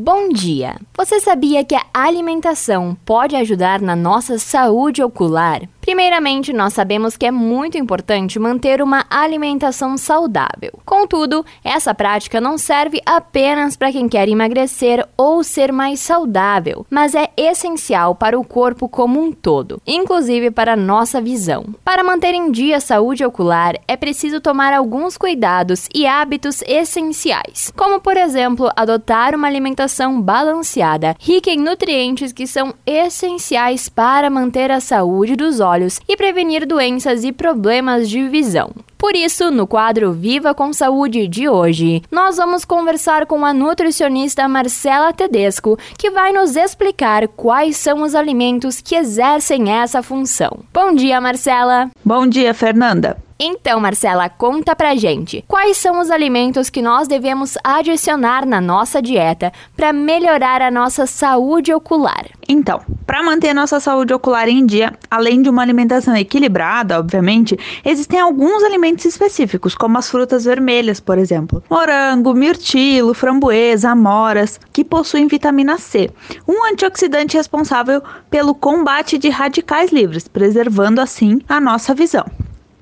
Bom dia! Você sabia que a alimentação pode ajudar na nossa saúde ocular? Primeiramente, nós sabemos que é muito importante manter uma alimentação saudável. Contudo, essa prática não serve apenas para quem quer emagrecer ou ser mais saudável, mas é essencial para o corpo como um todo, inclusive para a nossa visão. Para manter em dia a saúde ocular, é preciso tomar alguns cuidados e hábitos essenciais, como por exemplo, adotar uma alimentação balanceada, rica em nutrientes que são essenciais para manter a saúde dos olhos olhos e prevenir doenças e problemas de visão. Por isso, no quadro Viva com Saúde de hoje, nós vamos conversar com a nutricionista Marcela Tedesco, que vai nos explicar quais são os alimentos que exercem essa função. Bom dia, Marcela! Bom dia, Fernanda! Então, Marcela, conta pra gente. Quais são os alimentos que nós devemos adicionar na nossa dieta para melhorar a nossa saúde ocular? Então, para manter nossa saúde ocular em dia, além de uma alimentação equilibrada, obviamente, existem alguns alimentos específicos, como as frutas vermelhas, por exemplo. Morango, mirtilo, framboesa, amoras, que possuem vitamina C, um antioxidante responsável pelo combate de radicais livres, preservando assim a nossa visão.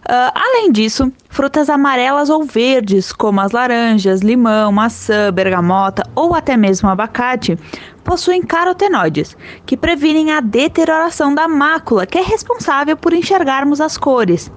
Uh, além disso, frutas amarelas ou verdes, como as laranjas, limão, maçã, bergamota ou até mesmo abacate, possuem carotenoides, que previnem a deterioração da mácula, que é responsável por enxergarmos as cores.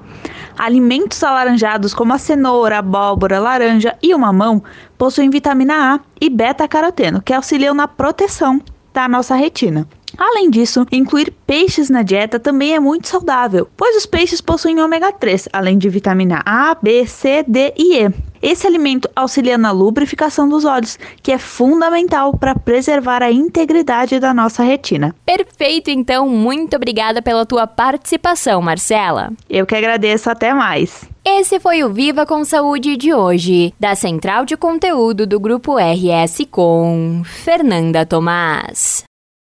Alimentos alaranjados como a cenoura, abóbora, laranja e o mamão possuem vitamina A e beta-caroteno, que auxiliam na proteção da nossa retina. Além disso, incluir peixes na dieta também é muito saudável, pois os peixes possuem ômega 3, além de vitamina A, B, C, D e E. Esse alimento auxilia na lubrificação dos olhos, que é fundamental para preservar a integridade da nossa retina. Perfeito, então, muito obrigada pela tua participação, Marcela. Eu que agradeço, até mais. Esse foi o Viva com Saúde de hoje, da Central de Conteúdo do Grupo RS com Fernanda Tomás.